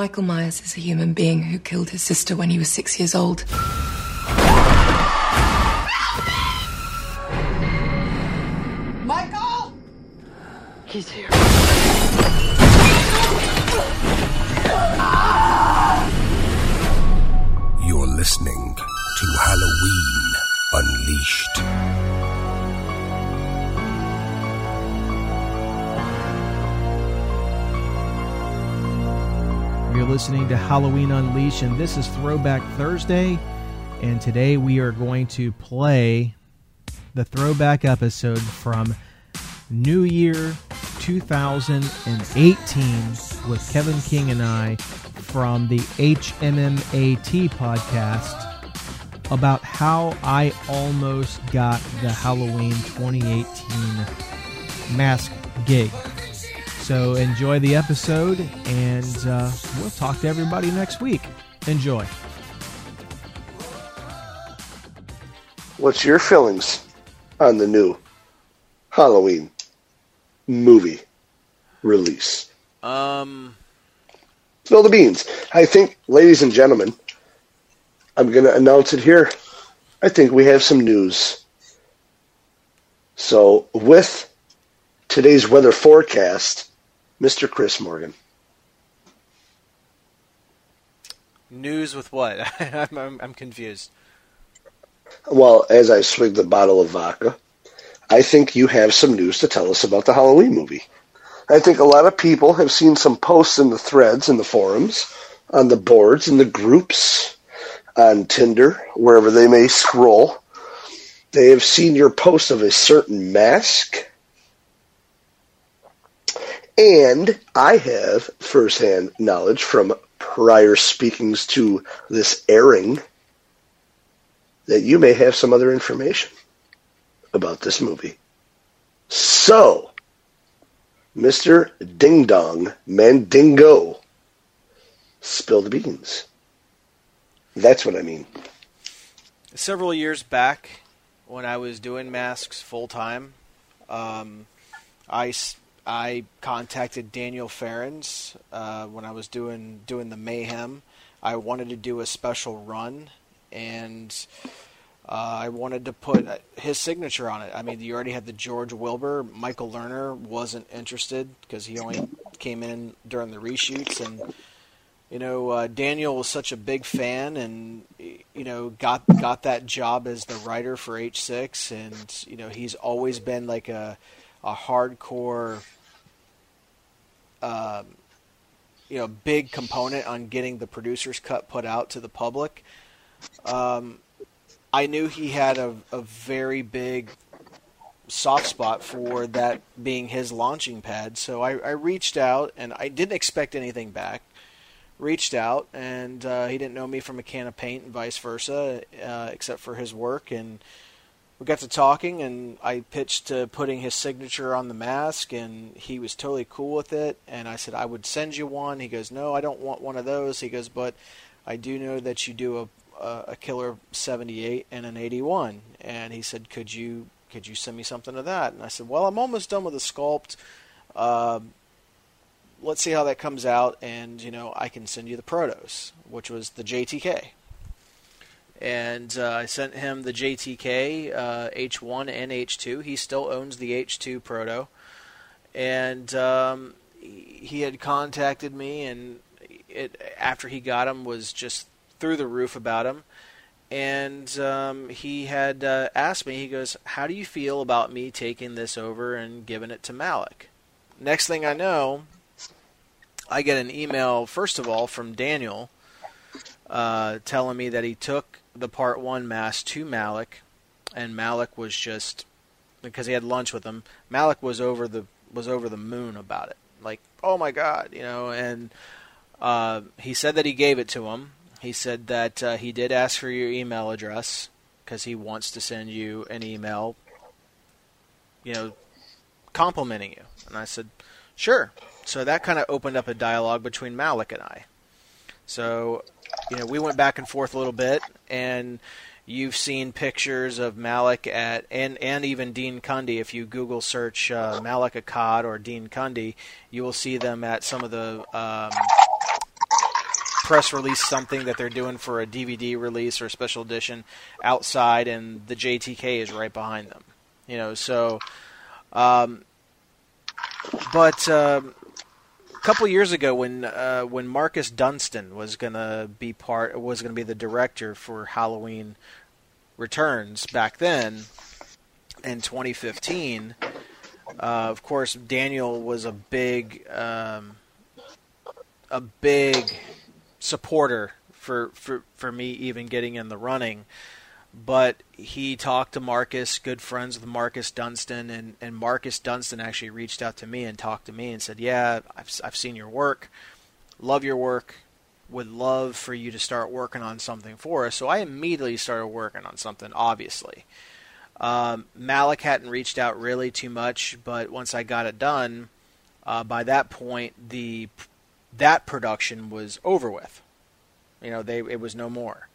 Michael Myers is a human being who killed his sister when he was six years old. Michael! He's here. You're listening to Halloween Unleashed. Listening to Halloween Unleashed, and this is Throwback Thursday. And today we are going to play the throwback episode from New Year 2018 with Kevin King and I from the HMMAT podcast about how I almost got the Halloween 2018 mask gig. So enjoy the episode, and uh, we'll talk to everybody next week. Enjoy. What's your feelings on the new Halloween movie release? Um, Spill the beans. I think, ladies and gentlemen, I'm going to announce it here. I think we have some news. So, with today's weather forecast, Mr. Chris Morgan. news with what? I'm, I'm, I'm confused. Well, as I swig the bottle of vodka, I think you have some news to tell us about the Halloween movie. I think a lot of people have seen some posts in the threads, in the forums, on the boards, in the groups, on Tinder, wherever they may scroll. They have seen your post of a certain mask. And I have firsthand knowledge from prior speakings to this airing that you may have some other information about this movie. So, Mr. Ding Dong Mandingo, spill the beans. That's what I mean. Several years back, when I was doing masks full time, um, I contacted Daniel Farrands uh, when I was doing doing the mayhem. I wanted to do a special run, and uh, I wanted to put uh, his signature on it. I mean, you already had the George Wilbur. Michael Lerner wasn't interested because he only came in during the reshoots, and you know uh, Daniel was such a big fan, and you know got got that job as the writer for H6, and you know he's always been like a a hardcore. Um, you know, big component on getting the producer's cut put out to the public. Um, I knew he had a, a very big soft spot for that being his launching pad. So I, I reached out and I didn't expect anything back. Reached out and uh, he didn't know me from a can of paint and vice versa, uh, except for his work. And we got to talking and I pitched to putting his signature on the mask and he was totally cool with it. And I said, I would send you one. He goes, No, I don't want one of those. He goes, But I do know that you do a, a, killer 78 and an 81. And he said, Could you could you send me something of that? And I said, Well, I'm almost done with the sculpt. Uh, let's see how that comes out, and you know, I can send you the protos, which was the JTK. And uh, I sent him the JTK uh, H1 and H2. He still owns the H2 proto, and um, he had contacted me, and it after he got him was just through the roof about him and um, he had uh, asked me, he goes, How do you feel about me taking this over and giving it to Malek? Next thing I know, I get an email, first of all, from Daniel uh, telling me that he took the part one mask to Malek, and Malek was just because he had lunch with him. Malek was over the was over the moon about it, like, oh my god, you know. And uh, he said that he gave it to him, he said that uh, he did ask for your email address because he wants to send you an email, you know, complimenting you. And I said, sure. So that kind of opened up a dialogue between Malek and I. So, you know, we went back and forth a little bit, and you've seen pictures of Malek at and and even Dean Cundey. If you Google search uh, Malek Akkad or Dean Cundey, you will see them at some of the um, press release something that they're doing for a DVD release or a special edition outside, and the JTK is right behind them. You know, so. Um, but um, couple years ago, when uh, when Marcus Dunstan was gonna be part was gonna be the director for Halloween Returns back then in 2015. Uh, of course, Daniel was a big um, a big supporter for, for for me even getting in the running. But he talked to Marcus, good friends with Marcus Dunstan, and, and Marcus Dunstan actually reached out to me and talked to me and said, "Yeah, I've I've seen your work, love your work, would love for you to start working on something for us." So I immediately started working on something, obviously. Um, Malek hadn't reached out really too much, but once I got it done, uh, by that point the that production was over with. You know, they it was no more,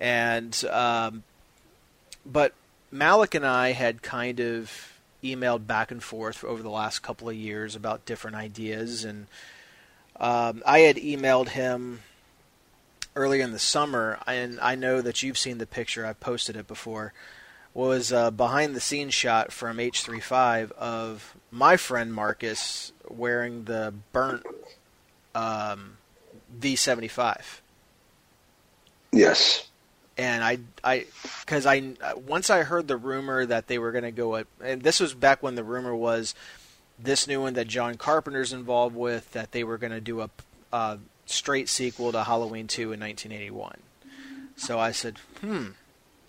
and um, but Malek and I had kind of emailed back and forth over the last couple of years about different ideas, and um, I had emailed him earlier in the summer, and I know that you've seen the picture. I posted it before was a behind the scenes shot from H35 of my friend Marcus wearing the burnt um, V75. Yes. And I, I, because I, once I heard the rumor that they were going to go, and this was back when the rumor was this new one that John Carpenter's involved with, that they were going to do a, a straight sequel to Halloween 2 in 1981. So I said, hmm,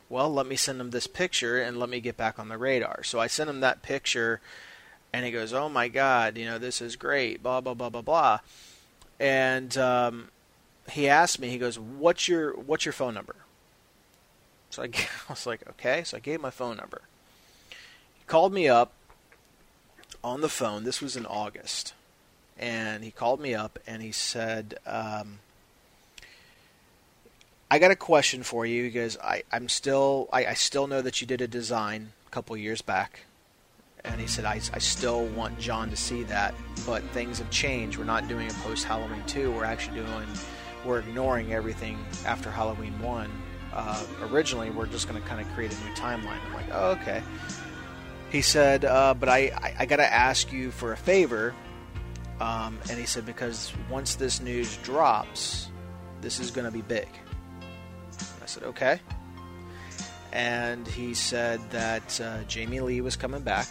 well, let me send him this picture and let me get back on the radar. So I sent him that picture, and he goes, oh my God, you know, this is great, blah, blah, blah, blah, blah. And um, he asked me, he goes, what's your, what's your phone number? So I, I was like, okay. So I gave my phone number. He called me up on the phone. This was in August. And he called me up and he said, um, I got a question for you because I, I'm still I, I still know that you did a design a couple years back, and he said I, I still want John to see that, but things have changed. We're not doing a post Halloween two. We're actually doing we're ignoring everything after Halloween one. Uh, originally, we're just going to kind of create a new timeline. I'm like, oh okay. He said, uh, but I, I, I got to ask you for a favor. Um, and he said because once this news drops, this is going to be big I said, okay. And he said that uh, Jamie Lee was coming back.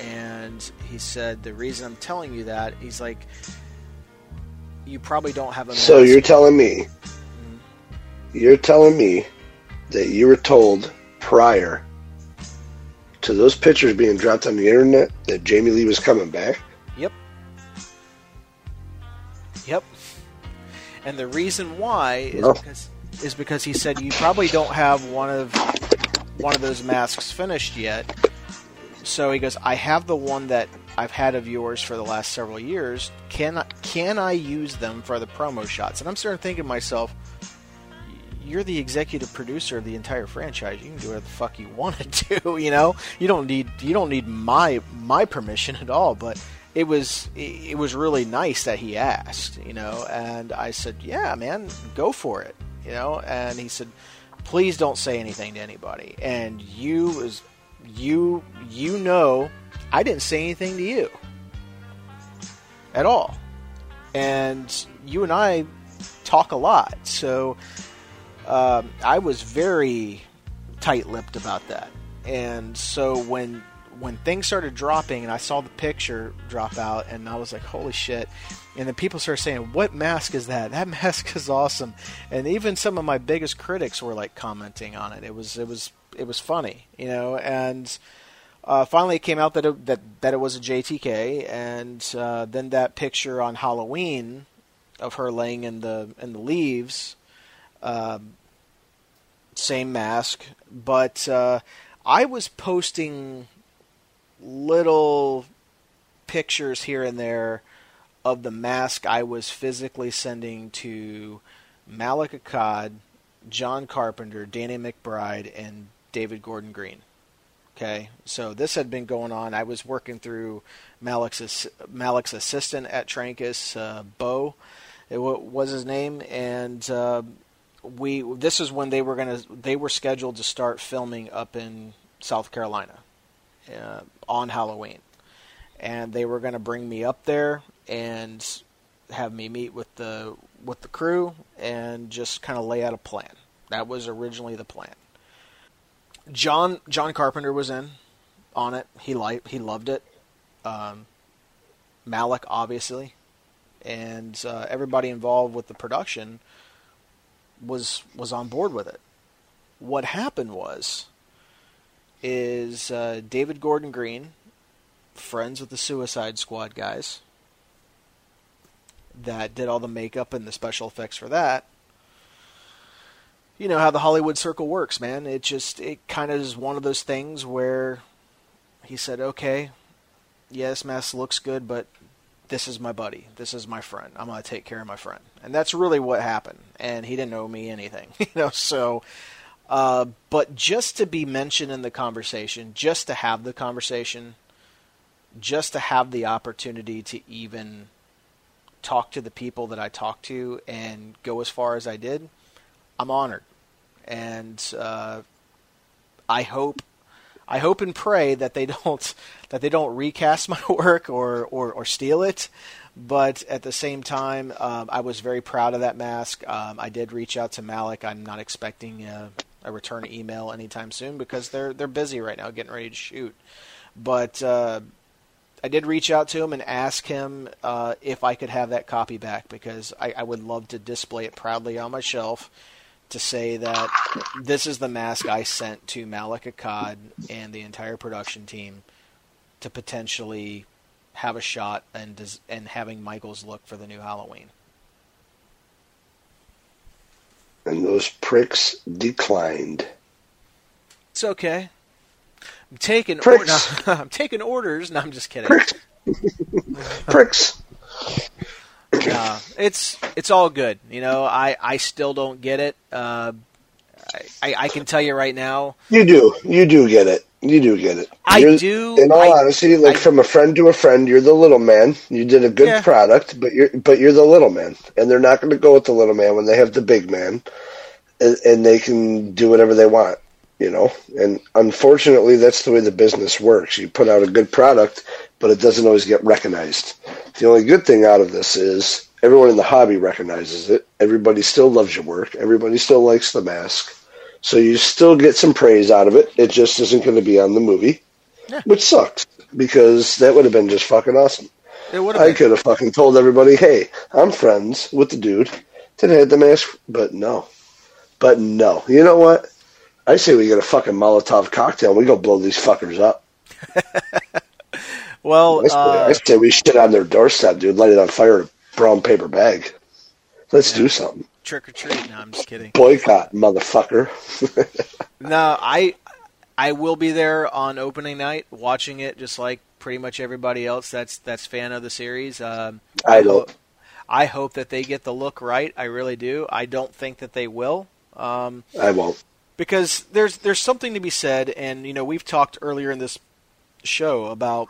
And he said, the reason I'm telling you that, he's like, you probably don't have a. So you're telling me. You're telling me that you were told prior to those pictures being dropped on the internet that Jamie Lee was coming back? Yep. Yep. And the reason why is because is because he said you probably don't have one of one of those masks finished yet. So he goes, I have the one that I've had of yours for the last several years. Can I, can I use them for the promo shots? And I'm starting thinking to myself, you're the executive producer of the entire franchise. You can do whatever the fuck you want to do. You know, you don't need you don't need my my permission at all. But it was it was really nice that he asked. You know, and I said, yeah, man, go for it you know. And he said, "Please don't say anything to anybody." And you is you you know, I didn't say anything to you at all. And you and I talk a lot, so um, I was very tight-lipped about that. And so when when things started dropping and I saw the picture drop out and I was like, holy shit. And then people started saying, what mask is that? That mask is awesome. And even some of my biggest critics were like commenting on it. It was, it was, it was funny, you know, and, uh, finally it came out that it, that, that it was a JTK. And, uh, then that picture on Halloween of her laying in the, in the leaves, uh, same mask, but, uh, I was posting little pictures here and there of the mask I was physically sending to Malek Akkad, John Carpenter, Danny McBride, and David Gordon Green. Okay, so this had been going on. I was working through Malek's Malek's assistant at Trancas, uh, Bo, It wa- was his name, and uh, we. This is when they were gonna. They were scheduled to start filming up in South Carolina uh, on Halloween, and they were gonna bring me up there and have me meet with the with the crew and just kind of lay out a plan. That was originally the plan. John John Carpenter was in on it. He liked he loved it. Um, Malek obviously, and uh, everybody involved with the production was was on board with it. What happened was is uh, David Gordon Green, friends with the Suicide Squad guys, that did all the makeup and the special effects for that. You know how the Hollywood circle works, man. It just it kind of is one of those things where he said, "Okay, yes, mask looks good, but this is my buddy. This is my friend. I'm going to take care of my friend." And that's really what happened. And he didn't owe me anything, you know. So, uh, but just to be mentioned in the conversation, just to have the conversation, just to have the opportunity to even talk to the people that I talked to and go as far as I did, I'm honored, and uh, I hope I hope and pray that they don't that they don't recast my work or or, or steal it. But at the same time, um, I was very proud of that mask. Um, I did reach out to Malek. I'm not expecting a, a, return email anytime soon because they're they're busy right now getting ready to shoot. But uh, I did reach out to him and ask him uh, if I could have that copy back because I, I would love to display it proudly on my shelf to say that this is the mask I sent to Malek Akkad and the entire production team to potentially have a shot and des- and having Michael's look for the new Halloween. And those pricks declined. It's okay. I'm taking Pricks. or- I'm taking orders. No, I'm just kidding. Pricks. pricks. Uh, it's it's all good. You know, I, I still don't get it. Uh, I, I can tell you right now. You do. You do get it. You do get it. I You're- do- In all I- honesty, like I- from a friend to a friend, you're the little man. You did a good Yeah. product, but you're but you're the little man, and they're not going to go with the little man when they have the big man, and, and they can do whatever they want. You know, and unfortunately, that's the way the business works. You put out a good product, but it doesn't always get recognized. The only good thing out of this is everyone in the hobby recognizes it. Everybody still loves your work. Everybody still likes the mask. So you still get some praise out of it. It just isn't going to be on the movie, Yeah. which sucks because that would have been just fucking awesome. It I could have fucking told everybody, hey, I'm friends with the dude that had the mask, but no. But no. You know what? I say we get a fucking Molotov cocktail and we go blow these fuckers up. Well, I say, I uh, say we shit on their doorstep, dude. Light it on fire in a brown paper bag. Let's do something. trick or treat. No, I'm just kidding. Boycott, motherfucker. No, I I will be there on opening night, watching it, just like pretty much everybody else that's that's fan of the series. Um, I don't. hope, I hope that they get the look right. I really do. I don't think that they will. Um, I won't. because there's there's something to be said, and you know we've talked earlier in this show about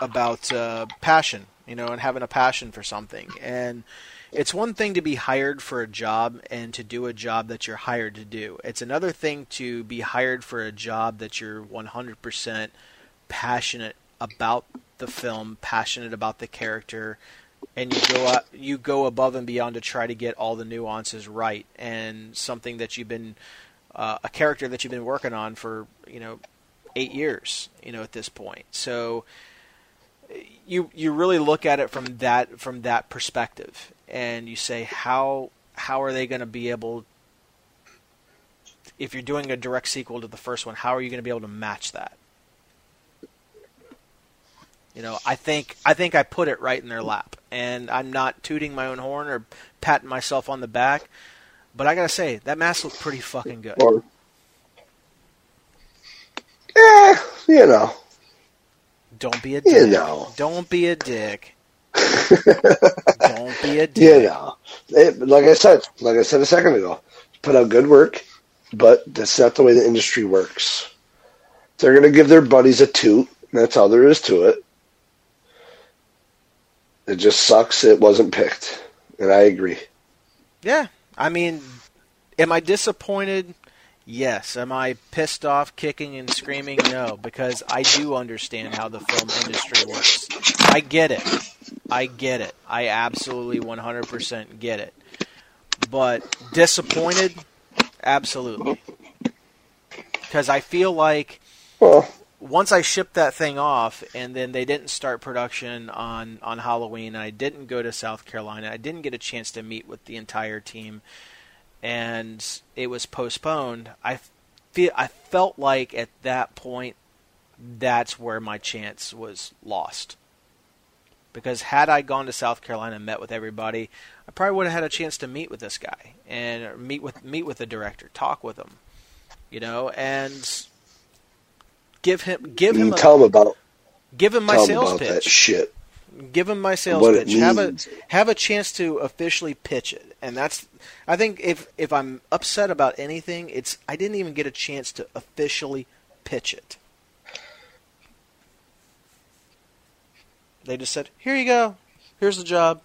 about uh, passion, you know, and having a passion for something, and it's one thing to be hired for a job and to do a job that you're hired to do. It's another thing to be hired for a job that you're 100% passionate about the film, passionate about the character, and you go up, you go above and beyond to try to get all the nuances right. And something that you've been uh, a character that you've been working on for you know eight years you know at this point. So you you really look at it from that from that perspective and you say how how are they going to be able if you're doing a direct sequel to the first one how are you going to be able to match that you know i think i think i put it right in their lap and i'm not tooting my own horn or patting myself on the back but i gotta say that mask looked pretty fucking good Or, eh, you know. Don't be a dick You know. don't be a dick don't be a dick You know. It, like I said, like I said a second ago, put out good work, but that's not the way the industry works. They're going to give their buddies a toot. and That's all there is to it. It just sucks it wasn't picked. and I agree. Yeah, I mean, am I disappointed? Yes. Am I pissed off, kicking and screaming? No, because I do understand how the film industry works. I get it. I get it. I absolutely 100% get it. But disappointed? Absolutely. Because I feel like once I shipped that thing off, and then they didn't start production on on Halloween, I didn't go to South Carolina, I didn't get a chance to meet with the entire team, and it was postponed. I feel I felt like at that point, that's where my chance was lost. Because had I gone to South Carolina and met with everybody, I probably would have had a chance to meet with this guy and meet with meet with the director, talk with him, you know, and give him give him a, tell them about give him my sales about that pitch. shit. Give him my sales what pitch. Have a have a chance to officially pitch it, and that's. I think if if I'm upset about anything, it's I didn't even get a chance to officially pitch it. They just said, "Here you go. Here's the job."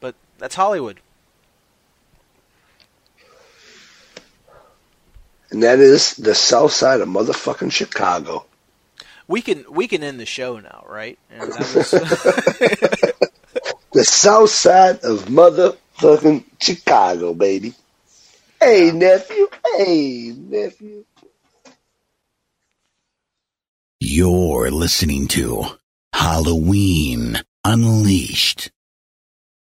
But that's Hollywood. And that is the south side of motherfucking Chicago. We can we can end the show now, right? Was, The south side of motherfucking Chicago, baby. Hey, nephew. Hey, nephew. You're listening to Halloween Unleashed.